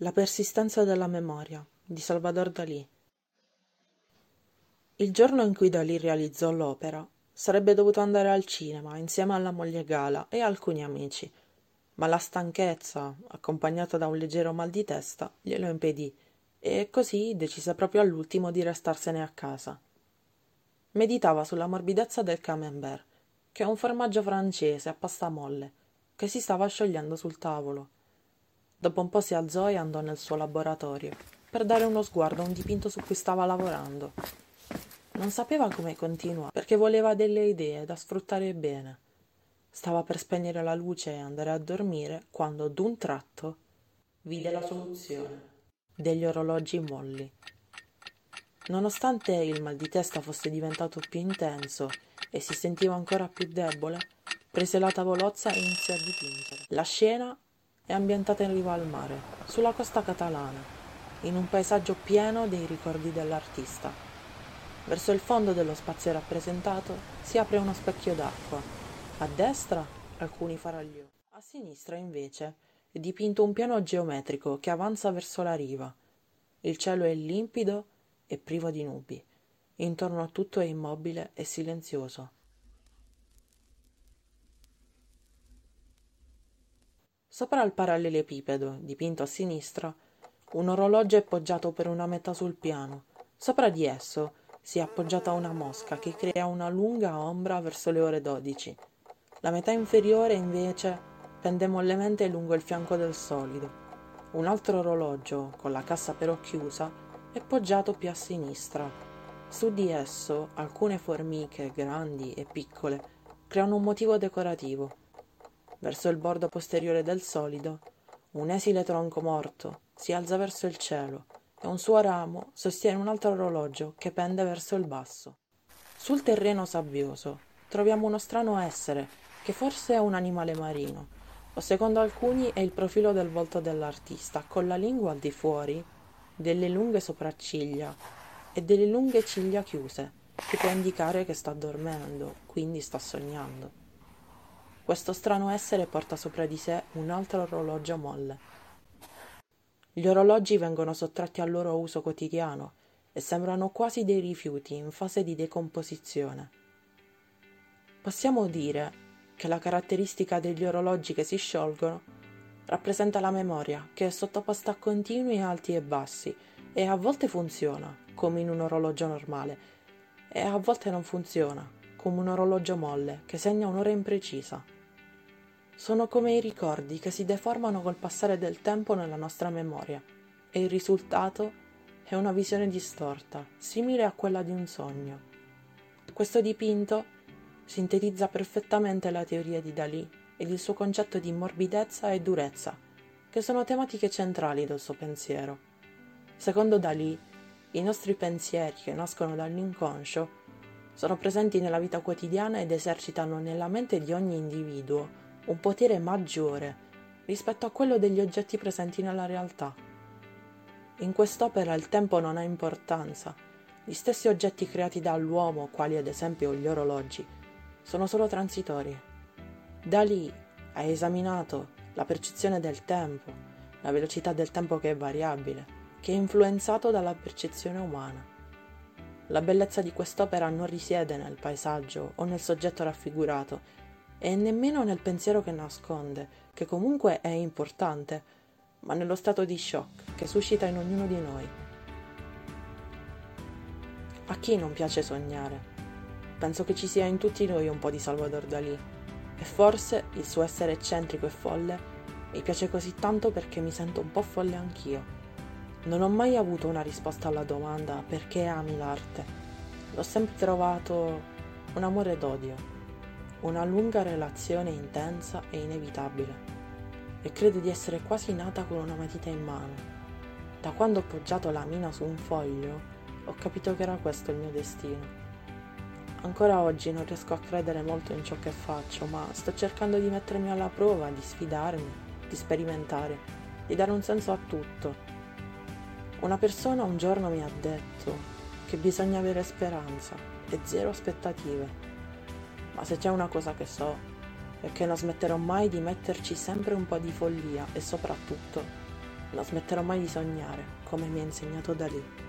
La persistenza della memoria di Salvador Dalì Il giorno in cui Dalì realizzò l'opera sarebbe dovuto andare al cinema insieme alla moglie Gala e alcuni amici, ma la stanchezza, accompagnata da un leggero mal di testa, glielo impedì e così decise proprio all'ultimo di restarsene a casa. Meditava sulla morbidezza del camembert, che è un formaggio francese a pasta molle, che si stava sciogliendo sul tavolo dopo un po si alzò e andò nel suo laboratorio per dare uno sguardo a un dipinto su cui stava lavorando. Non sapeva come continuare perché voleva delle idee da sfruttare bene. Stava per spegnere la luce e andare a dormire quando d'un tratto vide la soluzione degli orologi molli. Nonostante il mal di testa fosse diventato più intenso e si sentiva ancora più debole prese la tavolozza e iniziò a dipingere. La scena è ambientata in riva al mare, sulla costa catalana, in un paesaggio pieno dei ricordi dell'artista. Verso il fondo dello spazio rappresentato si apre uno specchio d'acqua. A destra alcuni faraglioni. A sinistra invece è dipinto un piano geometrico che avanza verso la riva. Il cielo è limpido e privo di nubi. Intorno a tutto è immobile e silenzioso. Sopra il parallelepipedo, dipinto a sinistra, un orologio è poggiato per una metà sul piano. Sopra di esso si è appoggiata una mosca che crea una lunga ombra verso le ore dodici. La metà inferiore, invece, pende mollemente lungo il fianco del solido. Un altro orologio, con la cassa però chiusa, è poggiato più a sinistra. Su di esso alcune formiche, grandi e piccole, creano un motivo decorativo verso il bordo posteriore del solido un esile tronco morto si alza verso il cielo e un suo ramo sostiene un altro orologio che pende verso il basso. Sul terreno sabbioso troviamo uno strano essere che forse è un animale marino o secondo alcuni è il profilo del volto dell'artista con la lingua al di fuori delle lunghe sopracciglia e delle lunghe ciglia chiuse che può indicare che sta dormendo quindi sta sognando questo strano essere porta sopra di sé un altro orologio molle. Gli orologi vengono sottratti al loro uso quotidiano e sembrano quasi dei rifiuti in fase di decomposizione. Possiamo dire che la caratteristica degli orologi che si sciolgono rappresenta la memoria che è sottoposta a continui alti e bassi e a volte funziona come in un orologio normale e a volte non funziona come un orologio molle che segna un'ora imprecisa sono come i ricordi che si deformano col passare del tempo nella nostra memoria e il risultato è una visione distorta, simile a quella di un sogno. Questo dipinto sintetizza perfettamente la teoria di Dalì ed il suo concetto di morbidezza e durezza, che sono tematiche centrali del suo pensiero. Secondo Dalì, i nostri pensieri che nascono dall'inconscio sono presenti nella vita quotidiana ed esercitano nella mente di ogni individuo un potere maggiore rispetto a quello degli oggetti presenti nella realtà. In quest'opera il tempo non ha importanza, gli stessi oggetti creati dall'uomo, quali ad esempio gli orologi, sono solo transitori. Da lì ha esaminato la percezione del tempo, la velocità del tempo che è variabile, che è influenzato dalla percezione umana. La bellezza di quest'opera non risiede nel paesaggio o nel soggetto raffigurato, e nemmeno nel pensiero che nasconde, che comunque è importante, ma nello stato di shock che suscita in ognuno di noi. A chi non piace sognare? Penso che ci sia in tutti noi un po' di Salvador Dalì e forse il suo essere eccentrico e folle mi piace così tanto perché mi sento un po' folle anch'io. Non ho mai avuto una risposta alla domanda perché ami l'arte. L'ho sempre trovato un amore d'odio una lunga relazione intensa e inevitabile e credo di essere quasi nata con una matita in mano. Da quando ho poggiato la mina su un foglio ho capito che era questo il mio destino. Ancora oggi non riesco a credere molto in ciò che faccio, ma sto cercando di mettermi alla prova, di sfidarmi, di sperimentare, di dare un senso a tutto. Una persona un giorno mi ha detto che bisogna avere speranza e zero aspettative ma se c'è una cosa che so è che non smetterò mai di metterci sempre un po' di follia e soprattutto Non smetterò mai di sognare, come mi ha insegnato Dalì.